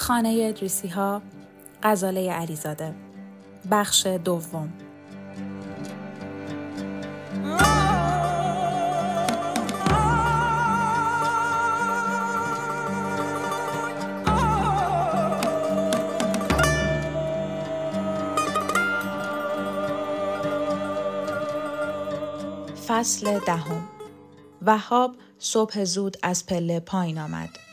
خانه ادریسی ها غزاله علیزاده. بخش دوم. فصل دهم. وهاب صبح زود از پله پایین آمد.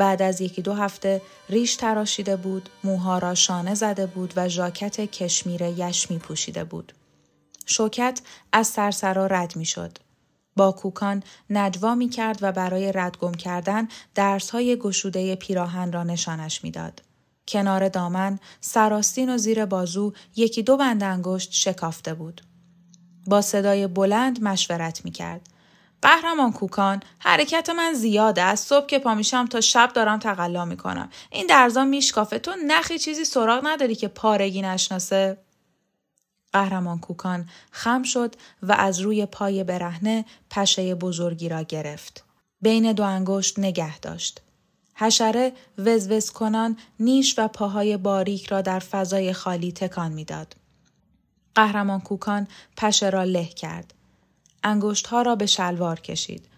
بعد از یکی دو هفته ریش تراشیده بود، موها را شانه زده بود و ژاکت کشمیر یشمی پوشیده بود. شوکت از سرسرا رد می شد. با کوکان نجوا می کرد و برای ردگم کردن درس های گشوده پیراهن را نشانش می‌داد. کنار دامن سراستین و زیر بازو یکی دو بند انگشت شکافته بود. با صدای بلند مشورت می کرد. قهرمان کوکان حرکت من زیاده از صبح که پا میشم تا شب دارم تقلا می‌کنم. این درزا میشکافه. تو نخی چیزی سراغ نداری که پارگی نشناسه. قهرمان کوکان خم شد و از روی پای برهنه پشه بزرگی را گرفت. بین دو انگشت نگه داشت. حشره وزوز کنان نیش و پاهای باریک را در فضای خالی تکان می‌داد. قهرمان کوکان پشه را له کرد. ها را به شلوار کشید.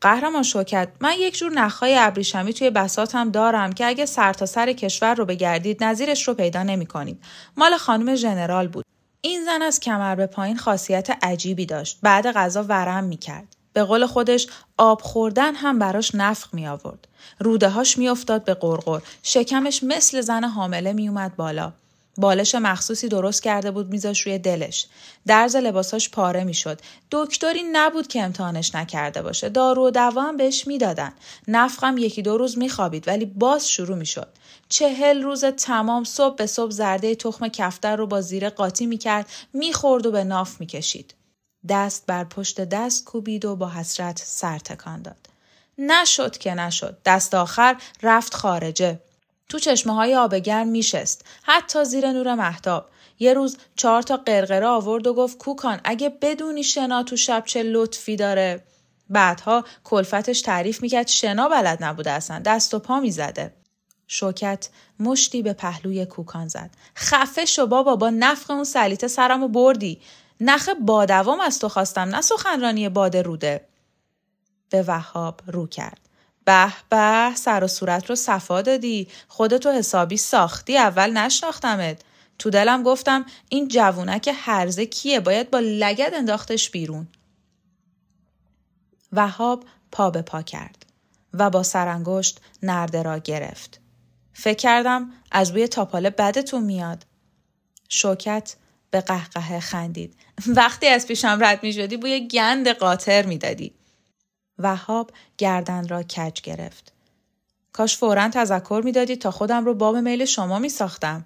قهرمان شوکت من یک جور نخهای ابریشمی توی بساتم دارم که اگه سر تا سر کشور رو بگردید نظیرش رو پیدا نمی کنید. مال خانم ژنرال بود. این زن از کمر به پایین خاصیت عجیبی داشت. بعد غذا ورم می کرد. به قول خودش آب خوردن هم براش نفق می آورد. روده هاش می افتاد به قرقر. شکمش مثل زن حامله می اومد بالا. بالش مخصوصی درست کرده بود میذاش روی دلش. درز لباساش پاره می‌شد. دکتری نبود که امتحانش نکرده باشه. دارو و دوا هم بهش می‌دادن. نفخم یکی دو روز میخوابید ولی باز شروع می‌شد. چهل روز تمام صبح به صبح زرده تخم کفتر رو با زیر قاطی می‌کرد می‌خورد و به ناف می‌کشید. دست بر پشت دست کوبید و با حسرت سر تکان داد. نشد که نشد. دست آخر رفت خارجه. تو چشمه های آبگرم میشست. حتی زیر نور محتاب یه روز چهار تا قرقره آورد و گفت کوکان اگه بدونی شنا تو شب چه لطفی داره. بعدها کلفتش تعریف می‌کرد شنا بلد نبوده اصلا دست و پا می‌زده. شوکت مشتی به پهلوی کوکان زد. خفه شو بابا با نفخ اون سلیته سرمو بردی. نخ بادوام از تو خواستم نه سخنرانی باد روده. به وهاب رو کرد. به به سر و صورت رو صفا دادی. خودتو حسابی ساختی اول نشناختمت. تو دلم گفتم این جوونک هرزه کیه؟ باید با لگد انداختش بیرون. وهاب پا به پا کرد و با سرانگشت نرده را گرفت. فکر کردم از بوی تاپاله بدتون میاد. شوکت به قهقه خندید. وقتی از پیشم رد می شدی بوی گند قاطر می دادی. وهاب گردن را کج گرفت. کاش فورا تذکر می‌دادی تا خودم رو باب میل شما می ساختم.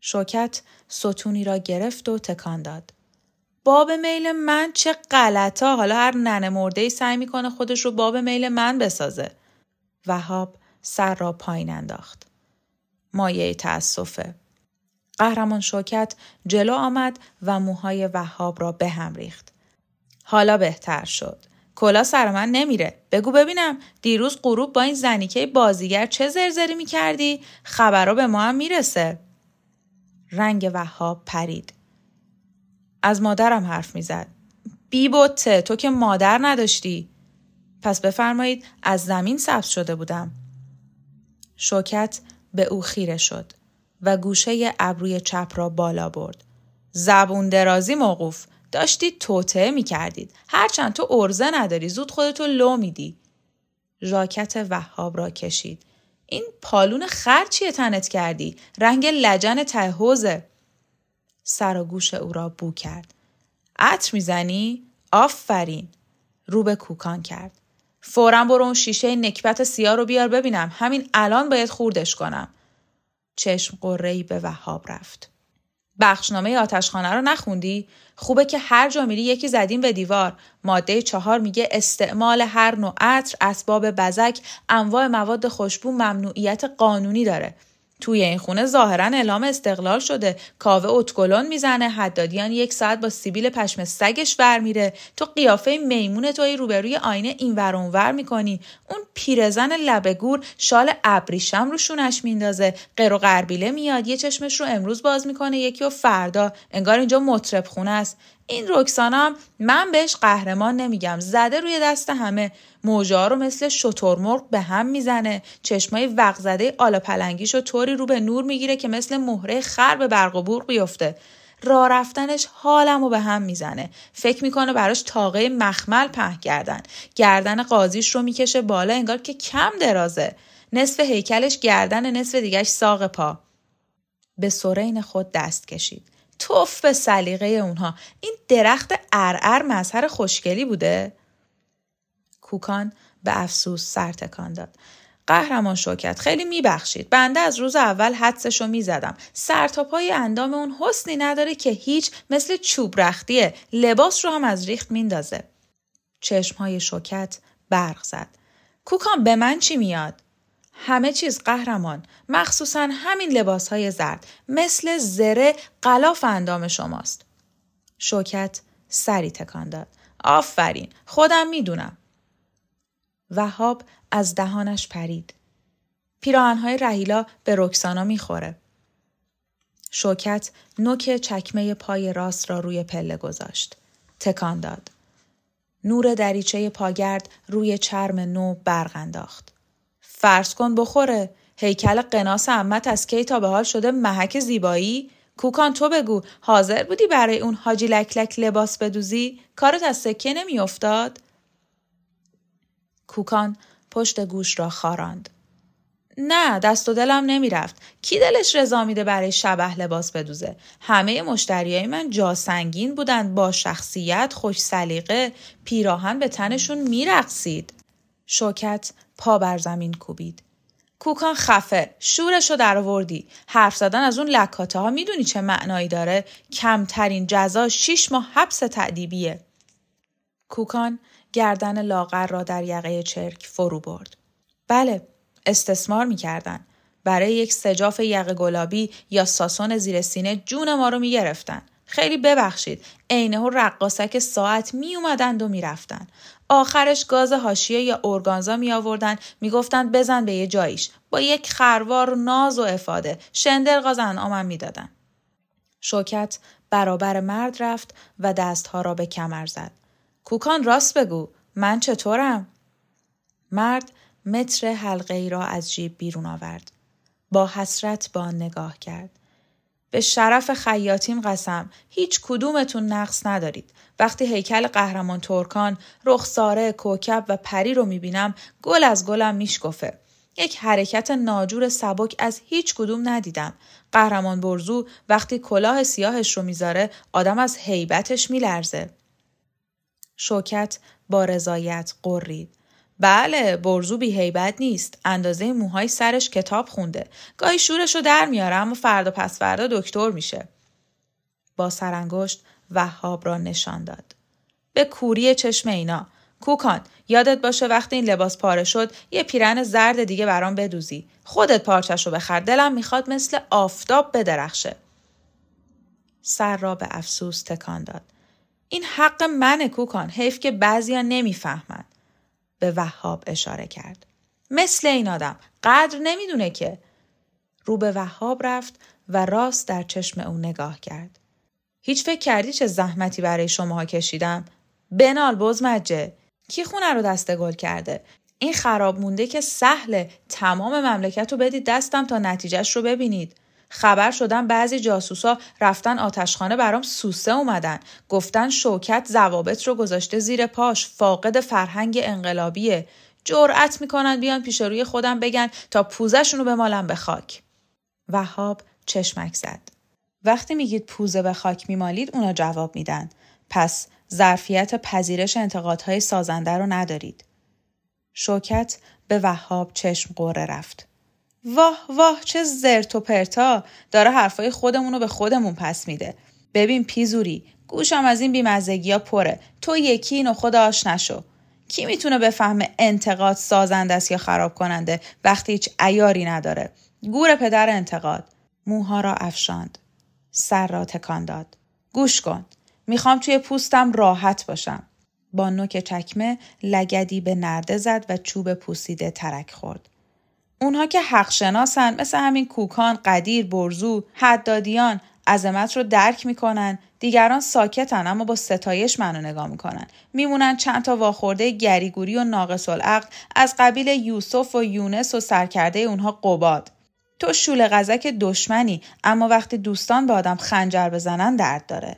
شوکت ستونی را گرفت و تکان داد. باب میل من چه غلطا حالا هر ننه مرده ای سعی می‌کنه خودش رو باب میل من بسازه. وهاب سر را پایین انداخت. مایه تأسفه. قهرمان شوکت جلو آمد و موهای وهاب را به هم ریخت. حالا بهتر شد. کلا سر من نمیره. بگو ببینم دیروز غروب با این زنیکه بازیگر چه زرزری می‌کردی؟ خبرها به ما هم می‌رسه. رنگ وهاب پرید. از مادرم حرف می‌زد. بی بوته تو که مادر نداشتی. پس بفرمایید از زمین سبز شده بودم. شوکت به او خیره شد و گوشه ابروی چپ را بالا برد. زبون درازی موقوف. داشتید توطعه می کردید. هرچند تو ارزه نداری زود خودتو لو میدی. ژاکت وهاب را کشید. این پالون خر چیه تنت کردی؟ رنگ لجن ته حوزه. سر و گوش او را بو کرد. عطر می‌زنی؟ آفرین. رو به کوکان کرد. فورا برو اون شیشه نکبت سیاه رو بیار ببینم. همین الان باید خوردش کنم. چشم قرهی به وهاب رفت. بخشنامه آتشخانه رو نخوندی؟ خوبه که هر جا میری یکی زدیم به دیوار. ماده چهار میگه استعمال هر نوع عطر، اسباب بزک، انواع مواد خوشبو ممنوعیت قانونی داره. توی این خونه ظاهرا اعلام استقلال شده. کاوه اتکلون می‌زنه. حدادیان یک ساعت با سیبیل پشم سگش ور میره تو قیافه میمون توی روبروی آینه این ور ور می‌کنی. اون پیرزن لبه گور شال ابریشم رو شونش میندازه. قر و قربیله میاد. یه چشمش رو امروز باز می‌کنه. یکی و فردا. انگار اینجا مطرب خونه است. این رکسانا من بهش قهرمان نمیگم. زده روی دست همه. موجا رو مثل شترمرغ به هم می‌زنه. چشمای وق زده آلا پلنگیشو طوری رو به نور می‌گیره که مثل مهره خر به برق و برق بیفته. راه رفتنش حالمو به هم می‌زنه. فکر می‌کنه براش تاقه مخمل په کردن. گردن قاضیش رو می‌کشه بالا انگار که کم درازه. نصف هیکلش گردن نصف دیگهش ساق پا. به سرین خود دست کشید. توف به سلیقه اونها. این درخت ارعر مظهر خوشگلی بوده؟ کوکان به افسوس سر تکان داد. قهرمان شوکت خیلی میبخشید. بنده از روز اول حدسشو می‌زدم. سر تا پای اندام اون حسنی نداره که هیچ مثل چوب رختیه. لباس رو هم از ریخت میندازه. چشمهای شوکت برق زد. کوکان به من چی میاد؟ همه چیز قهرمان. مخصوصا همین لباس های زرد. مثل زره قلاف اندام شماست. شوکت سری تکان داد. آفرین. خودم می‌دونم. وهاب از دهانش پرید. پیراهنهای رهیلا به رکسانا می‌خوره. شوکت نوک چکمه پای راست را روی پله گذاشت. تکان داد. نور دریچه پاگرد روی چرم نو برق انداخت. فرض کن بخوره. هیکل قناس امت از کی تا به حال شده محک زیبایی؟ کوکان تو بگو. حاضر بودی برای اون حاجی لکلک لباس بدوزی؟ کارت از سکه نمیافتاد؟ کوکان پشت گوش را خاراند. نه دست و دلم نمی‌رفت. کی دلش رضا میده برای شبه لباس بدوزه؟ همه مشتریای من جا سنگین بودند با شخصیت خوش سلیقه پیراهن به تنشون میرقصید. شوکت پا بر زمین کوبید. کوکان خفه شورشو در آوردی. حرف زدن از اون لکاته ها می‌دونی چه معنایی داره؟ کمترین جزا شیش ماه حبس تعدیبیه کوکان گردن لاغر را در یقه چرک فرو برد. بله استثمار می‌کردن. برای یک سجاف یقه گلابی یا ساسون زیر سینه جون ما رو می‌گرفتن. خیلی ببخشید عینه و رقاسک ساعت می اومدند و می‌رفتن آخرش گاز هاشیه یا ارگانزا می آوردن می گفتند بزن به یه جاییش. با یک خروار ناز و افاده. شندر گاز انعامم می دادن. شوکت برابر مرد رفت و دستها را به کمر زد. کوکان راست بگو من چطورم؟ مرد متر حلقه ای را از جیب بیرون آورد. با حسرت با نگاه کرد. به شرف خیاطیم قسم هیچ کدومتون نقص ندارید. وقتی هیکل قهرمان ترکان، رخساره، کوکب و پری رو می‌بینم گل از گلم میشکفه. یک حرکت ناجور سبک از هیچ کدوم ندیدم. قهرمان برزو وقتی کلاه سیاهش رو می‌ذاره آدم از هیبتش میلرزه. شوکت با رضایت قرید. بله برزو بی هیبت نیست. اندازه موهای سرش کتاب خونده. گاهی شورش رو در میاره اما فردا پس فردا دکتر میشه. با سرانگشت وهاب را نشان داد. به کوری چشم اینا. کوکان یادت باشه وقتی این لباس پاره شد یه پیرن زرد دیگه برام بدوزی. خودت پارچش رو بخر دلم می‌خواد مثل آفتاب بدرخشه. سر را به افسوس تکان داد. این حق منه کوکان حیف که بعضیا نمی‌فهمن به وهاب اشاره کرد. مثل این آدم قدر نمی‌دونه که رو به وهاب رفت و راست در چشم او نگاه کرد. هیچ فکر کردی چه زحمتی برای شماها کشیدم؟ بنال بزمجه کی خونه رو دست گل کرده؟ این خراب مونده که سهله تمام مملکت رو بدید دستم تا نتیجهش رو ببینید. خبر شدن بعضی جاسوسا رفتن آتشخانه برام سوسه اومدن گفتن شوکت زوابط رو گذاشته زیر پاش فاقد فرهنگ انقلابیه جرأت می‌کنن بیان پیش روی خودم بگن تا پوزشون رو مالم به خاک. وهاب چشمک زد. وقتی میگید پوزه به خاک میمالید اونا جواب میدن. پس ظرفیت پذیرش انتقادهای سازنده رو ندارید. شوکت به وهاب چشم قره رفت. واه واه چه زرت و پرتا. داره حرفای خودمون رو به خودمون پس میده. ببین پیزوری گوشم از این بیمزگی ها پره. تو یکی اینو خود آش نشو. کی می‌تونه بفهمه انتقاد سازنده است یا خراب کننده وقتی هیچ ایاری نداره. گور پدر انتقاد. موها را افشاند. سر را تکان داد. گوش کن. می‌خوام توی پوستم راحت باشم. با نوک چکمه لگدی به نرده زد و چوب پوسیده ترک خورد. اونها که حق شناسن مثل همین کوکان، قدیر، برزو، حدادیان عظمت رو درک می‌کنن دیگران ساکتن اما با ستایش منو نگاه می‌کنن. میمونن چند تا واخورده گریگوری و ناقص العقل از قبیل یوسف و یونس و سرکرده اونها قباد. تو شول غذک دشمنی اما وقتی دوستان به آدم خنجر بزنن درد داره.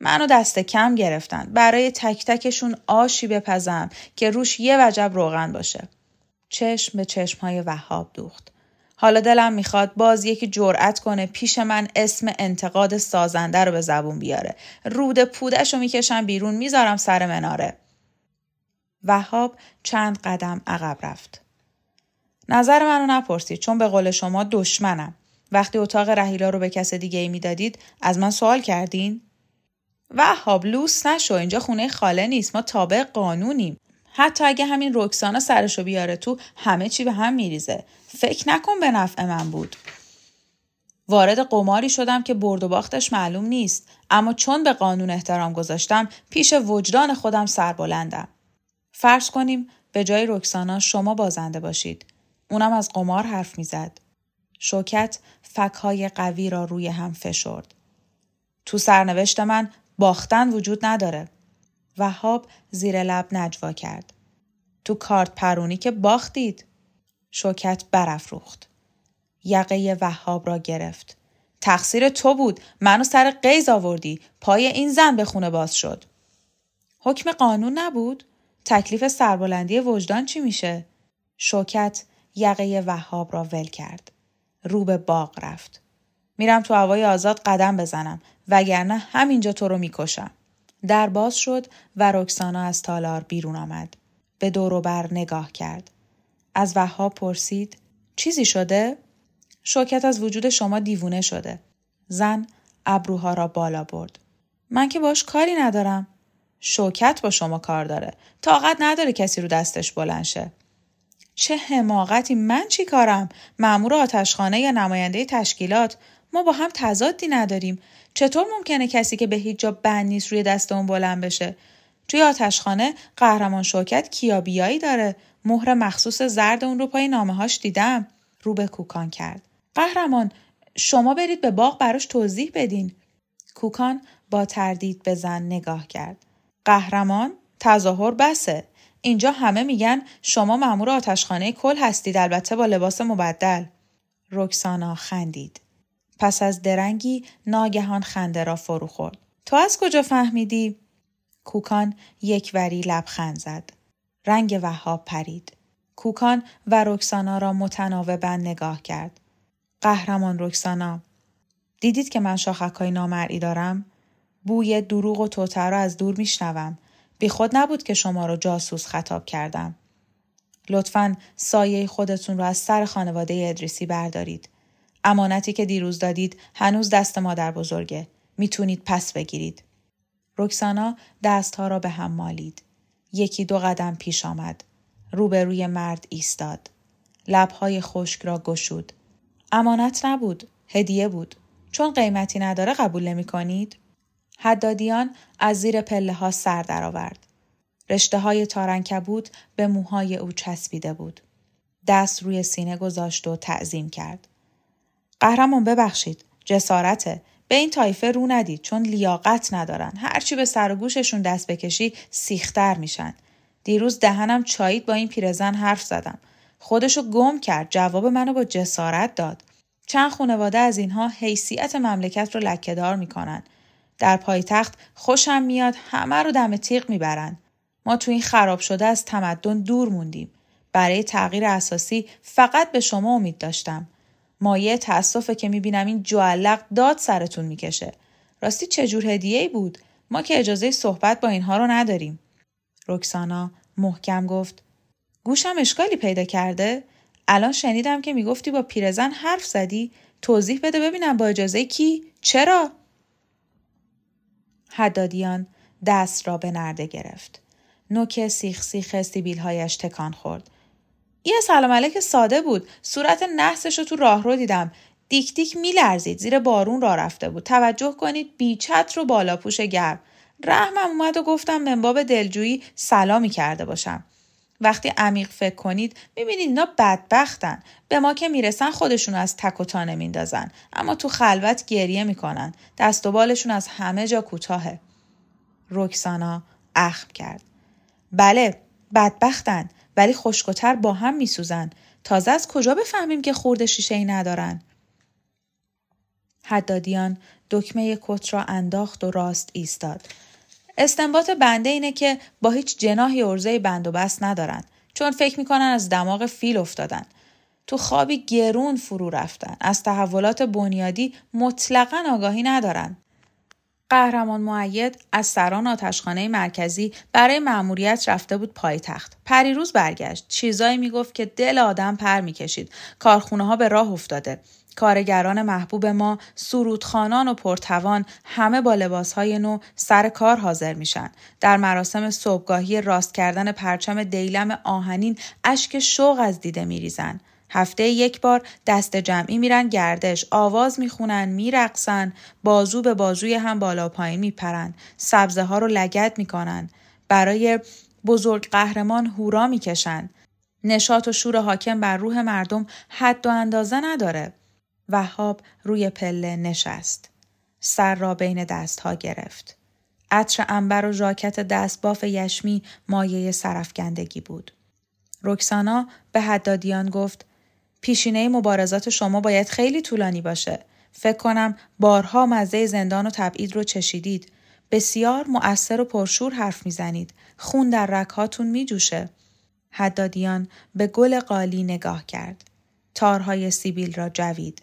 منو دست کم گرفتن برای تک تکشون آشی بپزم که روش یه وجب روغن باشه. چشم به چشمهای وهاب دوخت حالا دلم می‌خواد باز یکی جرأت کنه پیش من اسم انتقاد سازنده رو به زبون بیاره. رود پودش رو می‌کشم بیرون می‌ذارم سر مناره. وهاب چند قدم عقب رفت. نظر منو نپرسید چون به قول شما دشمنم. وقتی اتاق رهیلا رو به کس دیگه ای می‌دادید از من سوال کردین؟ وهاب لوس نشو اینجا خونه خاله نیست ما تابع قانونیم حتی اگه همین رکسانا سرشو بیاره تو همه چی به هم میریزه. فکر نکن به نفع من بود. وارد قماری شدم که برد و باختش معلوم نیست. اما چون به قانون احترام گذاشتم پیش وجدان خودم سربلندم. فرض کنیم به جای رکسانا شما بازنده باشید. اونم از قمار حرف می‌زد. شوکت فکهای قوی را روی هم فشرد. تو سرنوشت من باختن وجود نداره. وهاب زیر لب نجوا کرد. تو کارت پرونی که باختید. شوکت برافروخت. یقه وهاب را گرفت. تقصیر تو بود. منو سر قیز آوردی. پای این زن به خونه باز شد. حکم قانون نبود؟ تکلیف سربلندی وجدان چی میشه؟ شوکت یقه وهاب را ول کرد. رو به باغ رفت. میرم تو هوای آزاد قدم بزنم وگرنه همینجا تو رو می‌کشم. در باز شد و رکسانا از تالار بیرون آمد. به دور بر نگاه کرد. از وهاب پرسید چیزی شده؟ شوکت از وجود شما دیوونه شده. زن ابروها را بالا برد. من که باش کاری ندارم. شوکت با شما کار داره. طاقت نداره کسی رو دستش بلند شه. چه حماقتی من چی کارم؟ مأمور آتشخانه یا نماینده تشکیلات ما با هم تضادی نداریم چطور ممکنه کسی که به هیچ جا بند نیست روی دست اون بلند بشه؟ توی آتشخانه قهرمان شوکت کیابیایی داره. مهر مخصوص زرد اون رو پای نامه هاش دیدم. رو به کوکان کرد. قهرمان شما برید به باغ براش توضیح بدین. کوکان با تردید به زن نگاه کرد. قهرمان تظاهر بسه. اینجا همه میگن شما مأمور آتشخانه کل هستید البته با لباس مبدل. رکسانا خندید. پس از درنگی ناگهان خنده را فرو خورد. تو از کجا فهمیدی؟ کوکان یک وری لبخند زد. رنگ وهاب پرید. کوکان و رکسانا را متناوبا نگاه کرد. قهرمان رکسانا دیدید که من شاخک های نامرئی دارم؟ بوی دروغ و توته را از دور میشنوم. بی خود نبود که شما را جاسوس خطاب کردم. لطفا سایه خودتون را از سر خانواده ادریسی بردارید. امانتی که دیروز دادید هنوز دست مادر بزرگه. می‌تونید پس بگیرید. رکسانا دستها را به هم مالید. یکی دو قدم پیش آمد. روبروی مرد ایستاد. لبهای خشک را گشود. امانت نبود. هدیه بود. چون قیمتی نداره قبول نمی کنید؟ حدادیان از زیر پله ها سر درآورد. رشته های تارنکبود به موهای او چسبیده بود. دست روی سینه گذاشت و تعظیم کرد. قهرمان ببخشید. جسارته. به این تایفه رو ندید چون لیاقت ندارن. هرچی به سر و گوششون دست بکشی سیختر میشن. دیروز دهنم چایید با این پیرزن حرف زدم. خودشو گم کرد جواب منو با جسارت داد. چند خانواده از اینها حیثیت مملکت رو لکهدار می‌کنن. در پایتخت خوشم میاد همه رو دم تیغ می‌برن. ما تو این خراب شده از تمدن دور موندیم. برای تغییر اساسی فقط به شما امید داشتم. مایه تاسفه که می‌بینم این جوالق داد سرتون می‌کشه. راستی چجور هدیه ای بود؟ ما که اجازه صحبت با اینها رو نداریم. رکسانا محکم گفت گوشم اشکالی پیدا کرده؟ الان شنیدم که می‌گفتی با پیرزن حرف زدی؟ توضیح بده ببینم با اجازه کی؟ چرا؟ حدادیان دست را به نرده گرفت. نوک سیخ سیخ سیبیلهایش تکان خورد. یه سلام علیک ساده بود. صورت نحسش رو تو راهرو دیدم. دیک دیک میلرزید زیر بارون را رفته بود. توجه کنید بیچت رو بالا پوش گرم. رحمم اومد و گفتم منباب دلجویی سلامی کرده باشم. وقتی عمیق فکر کنید می‌بینید اینا بدبختن به ما که می‌رسن خودشون از تک و تا نمیندازن اما تو خلوت گریه می‌کنن دست و بالشون از همه جا کوتاهه رکسانا اخم کرد بله بدبختن ولی خشکتر با هم میسوزن. تازه از کجا بفهمیم که خورد شیشه ای ندارن؟ حدادیان دکمه کت را انداخت و راست ایستاد. استنباط بنده اینه که با هیچ جناحی ارزه بند و بست ندارن. چون فکر می‌کنن از دماغ فیل افتادن. تو خوابی گرون فرو رفتن. از تحولات بنیادی مطلقا آگاهی ندارن. قهرمان معید از سران آتشخانه مرکزی برای مأموریت رفته بود پایتخت. پریروز برگشت. چیزایی می‌گفت که دل آدم پر می‌کشید. کارخونه ها به راه افتاده. کارگران محبوب ما سرودخانان و پرتوان همه با لباسهای نو سر کار حاضر میشن در مراسم صبحگاهی راست کردن پرچم دیلم آهنین اشک شوق از دیده میریزن هفته یک بار دست جمعی میرن گردش آواز می‌خونن میرقصن بازو به بازوی هم بالا پایین میپرن سبزه ها رو لگت می‌کنن برای بزرگ قهرمان هورا می‌کشن نشاط و شور حاکم بر روح مردم حد و اندازه نداره وهاب روی پله نشست. سر را بین دستها گرفت. عطر انبر و ژاکت دستباف یشمی مایه سرفگندگی بود. رکسانا به حدادیان گفت پیشینه مبارزات شما باید خیلی طولانی باشه. فکر کنم بارها مزه زندان و تبعید رو چشیدید. بسیار مؤثر و پرشور حرف می‌زنید. خون در رکهاتون میجوشه. حدادیان به گل قالی نگاه کرد. تارهای سیبیل را جوید.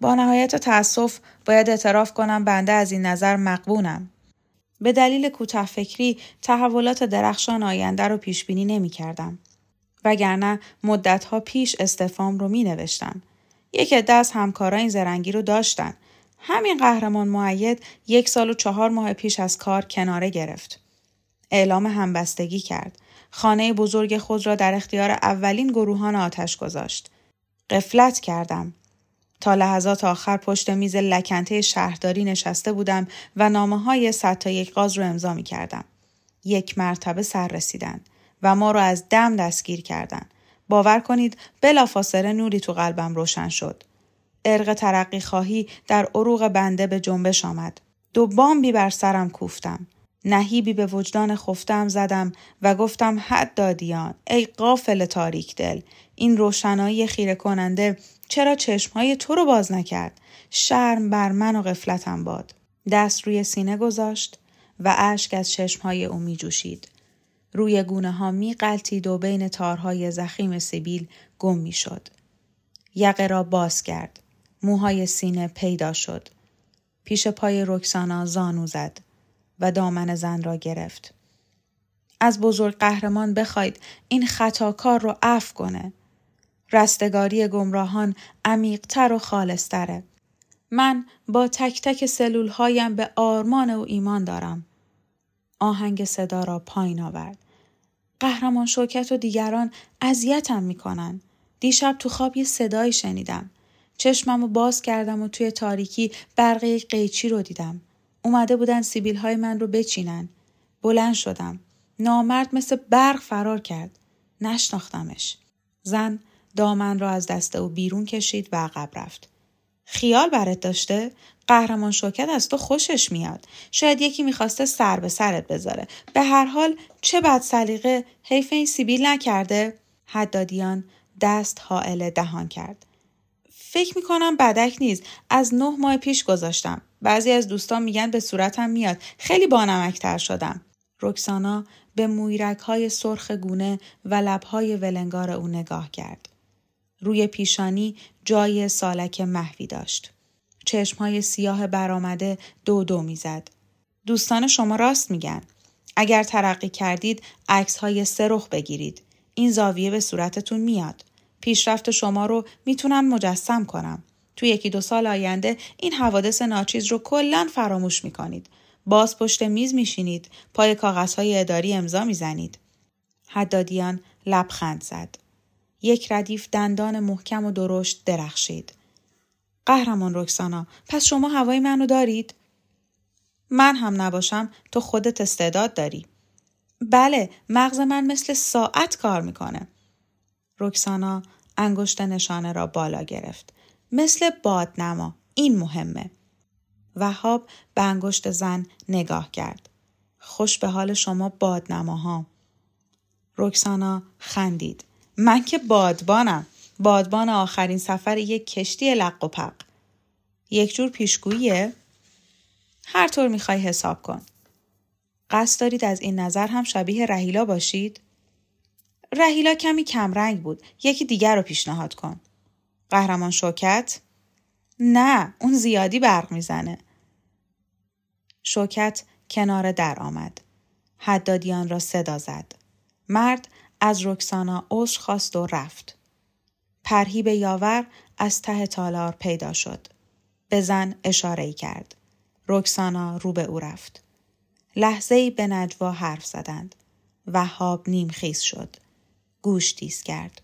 با نهایت تأسف باید اعتراف کنم بنده از این نظر مقبونم. به دلیل کوتاه فکری تحولات درخشان آینده رو پیش بینی نمی کردم. وگرنه مدتها پیش استفام رو می نوشتم. یک عده از همکارا این زرنگی رو داشتن. همین قهرمان معید یک سال و چهار ماه پیش از کار کناره گرفت. اعلام همبستگی کرد. خانه بزرگ خود را در اختیار اولین گروهان آتش گذاشت. قفلت کردم. تا لحظات آخر پشت میز لکنته شهرداری نشسته بودم و نامه های صد تا یک قاز رو امضا می کردم. یک مرتبه سر رسیدن و ما رو از دم دستگیر کردن. باور کنید بلافاصله نوری تو قلبم روشن شد. ارق ترقی خواهی در عروق بنده به جنبش آمد. دو بامبی بر سرم کوفتم. نهیبی به وجدان خفتم زدم و گفتم حد دادیان ای قافل تاریک دل این روشنایی خیره کننده چرا چشمهای تو رو باز نکرد؟ شرم بر من و غفلتم باد. دست روی سینه گذاشت و اشک از چشمهای او می جوشید. روی گونه ها می قلتید و بین تارهای زخیم سیبیل گم می شد. یقه را باز کرد. موهای سینه پیدا شد. پیش پای رکسانا زانو زد و دامن زن را گرفت. از بزرگ قهرمان بخواید این خطاکار رو عفو کنه. رستگاری گمراهان عمیقتر و خالصتره. من با تک تک سلول هایم به آرمان او ایمان دارم. آهنگ صدا را پایین آورد. قهرمان شوکت و دیگران اذیتم می‌کنن. دیشب تو خواب یه صدایی شنیدم. چشمم رو باز کردم و توی تاریکی برق یک قیچی رو دیدم. اومده بودن سیبیل های من رو بچینن. بلند شدم. نامرد مثل برق فرار کرد. نشناختمش. زن دامن را از دست او بیرون کشید و عقب رفت. خیال برات داشته؟ قهرمان شوکت از تو خوشش میاد. شاید یکی می‌خواسته سر به سرت بذاره. به هر حال چه بد سلیقه حیف این سیبیل نکرده؟ حدادیان دست حائل دهان کرد. فکر می‌کنم بدک نیست. از نه ماه پیش گذاشتم. بعضی از دوستان میگن به صورتم میاد. خیلی بانمکتر شدم. رکسانا به مویرک های سرخ گونه و لبهای ولنگار او نگاه کرد. روی پیشانی جای سالک محوی داشت. چشمهای سیاه برآمده دو دو می‌زد. دوستان شما راست میگن. اگر ترقی کردید عکس های سرخ بگیرید. این زاویه به صورتتون میاد. پیشرفت شما رو می‌تونم مجسم کنم. تو یکی دو سال آینده این حوادث ناچیز رو کلا فراموش می‌کنید. باز پشت میز میشینید. پای کاغذهای اداری امضا می‌زنید. حدادیان لبخند زد. یک ردیف دندان محکم و درشت درخشید. قهرمان رکسانا پس شما هوای منو دارید؟ من هم نباشم تو خودت استعداد داری. بله مغز من مثل ساعت کار می‌کنه. رکسانا انگشت نشانه را بالا گرفت. مثل بادنما. این مهمه. وهاب به انگشت زن نگاه کرد. خوش به حال شما بادنماها. رکسانا خندید. من که بادبانم. بادبان آخرین سفر یک کشتی لق و پق. یک جور پیشگوییه؟ هر طور می‌خوای حساب کن. قصد دارید از این نظر هم شبیه رهیلا باشید؟ رهیلا کمی کمرنگ بود. یکی دیگر رو پیشنهاد کن. قهرمان شوکت؟ نه اون زیادی برق می‌زنه. شوکت کنار در آمد. حدادیان را صدا زد. مرد از رکسانا عذر خواست و رفت. پرهیب یاور از ته تالار پیدا شد. به زن اشاره کرد. رکسانا رو به او رفت. لحظه ای به نجوا حرف زدند. وهاب نیمخیز شد. گوش تیز کرد.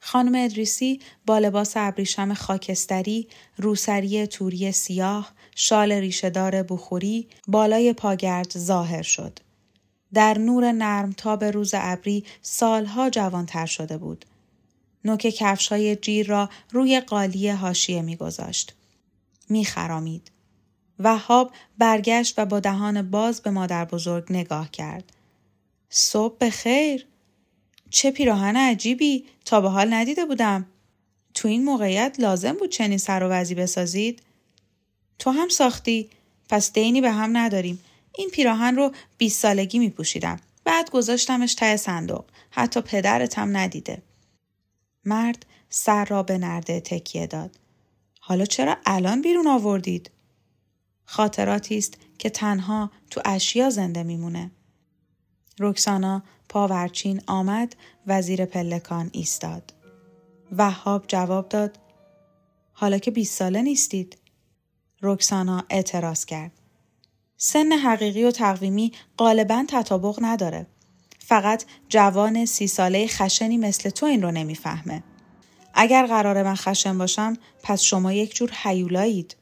خانم ادریسی با لباس ابریشم خاکستری، روسری توری سیاه، شال ریشهدار بخوری، بالای پاگرد ظاهر شد. در نور نرم تا به روز ابری سالها جوانتر شده بود. نوک کفش های جیر را روی قالی هاشیه میگذاشت. میخرامید. وهاب برگشت و با دهان باز به مادر بزرگ نگاه کرد. صبح به خیر. چه پیراهن عجیبی تا به حال ندیده بودم. تو این موقعیت لازم بود چنین سر و وضعی بسازید؟ تو هم ساختی؟ پس دینی به هم نداریم. این پیراهن رو 20 سالگی می پوشیدم. بعد گذاشتمش ته صندوق. حتی پدرت هم ندیده. مرد سر را به نرده تکیه داد. حالا چرا الان بیرون آوردید؟ خاطراتی است که تنها تو اشیا زنده میمونه. رکسانا پاورچین آمد وزیر پلکان ایستاد. وهاب جواب داد حالا که 20 ساله نیستید. رکسانا اعتراض کرد. سن حقیقی و تقویمی غالبا تطابق نداره. فقط جوان سی ساله خشنی مثل تو این رو نمی‌فهمه. اگر قرار من خشن باشم پس شما یک جور حیولایید.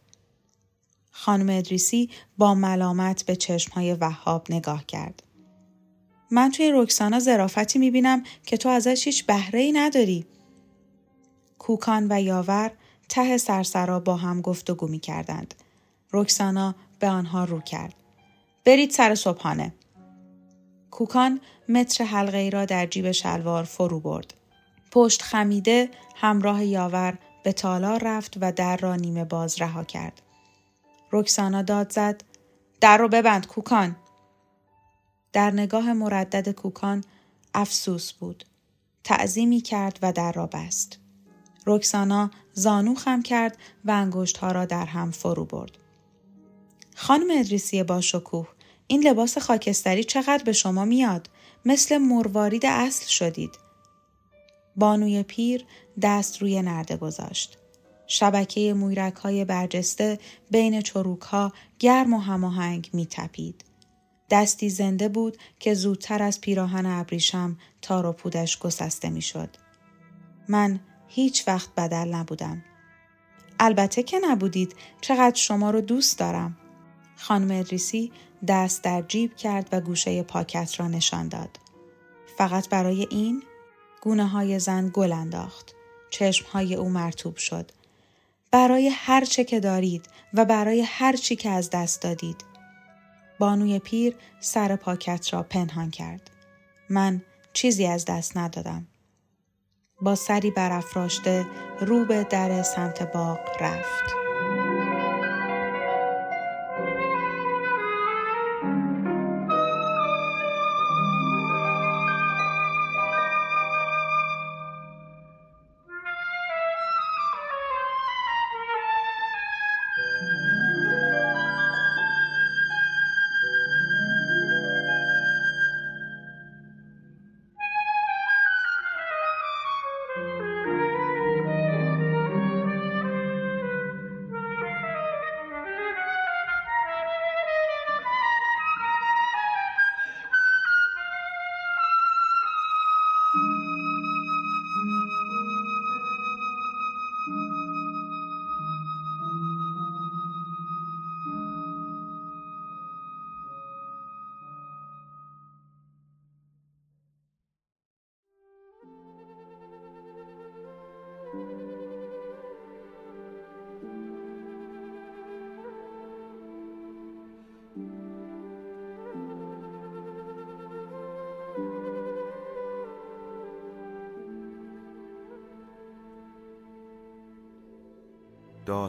خانم ادریسی با ملامت به چشمهای وهاب نگاه کرد. من توی رکسانا زرافتی می‌بینم که تو ازش هیچ بهره ای نداری. کوکان و یاور ته سرسرا با هم گفتگو می کردند. رکسانا به آنها رو کرد. برید سر صبحانه. کوکان متر حلقه ای را در جیب شلوار فرو برد. پشت خمیده همراه یاور به تالار رفت و در را نیمه باز رها کرد. رکسانا داد زد در رو ببند کوکان. در نگاه مردد کوکان افسوس بود. تعظیمی کرد و در را بست. رکسانا زانو خم کرد و انگشت را در هم فرو برد. خانم ادریسی با شکوه این لباس خاکستری چقدر به شما میاد مثل مروارید اصل شدید بانوی پیر دست روی نرده گذاشت شبکه مویرک های برجسته بین چروک ها گرم و هماهنگ می تپید. دستی زنده بود که زودتر از پیراهن ابریشم تار و پودش گسسته می شد. من هیچ وقت بدل نبودم. البته که نبودید چقدر شما رو دوست دارم. خانم ادریسی دست در جیب کرد و گوشه پاکت را نشان داد. فقط برای این گونه های زن گل انداخت. چشم های او مرتوب شد. برای هر چه که دارید و برای هر چی که از دست دادید. بانوی پیر سر پاکت را پنهان کرد. من چیزی از دست ندادم. با سری برافراشته رو به در سمت باغ رفت.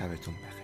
شبتون بخیر.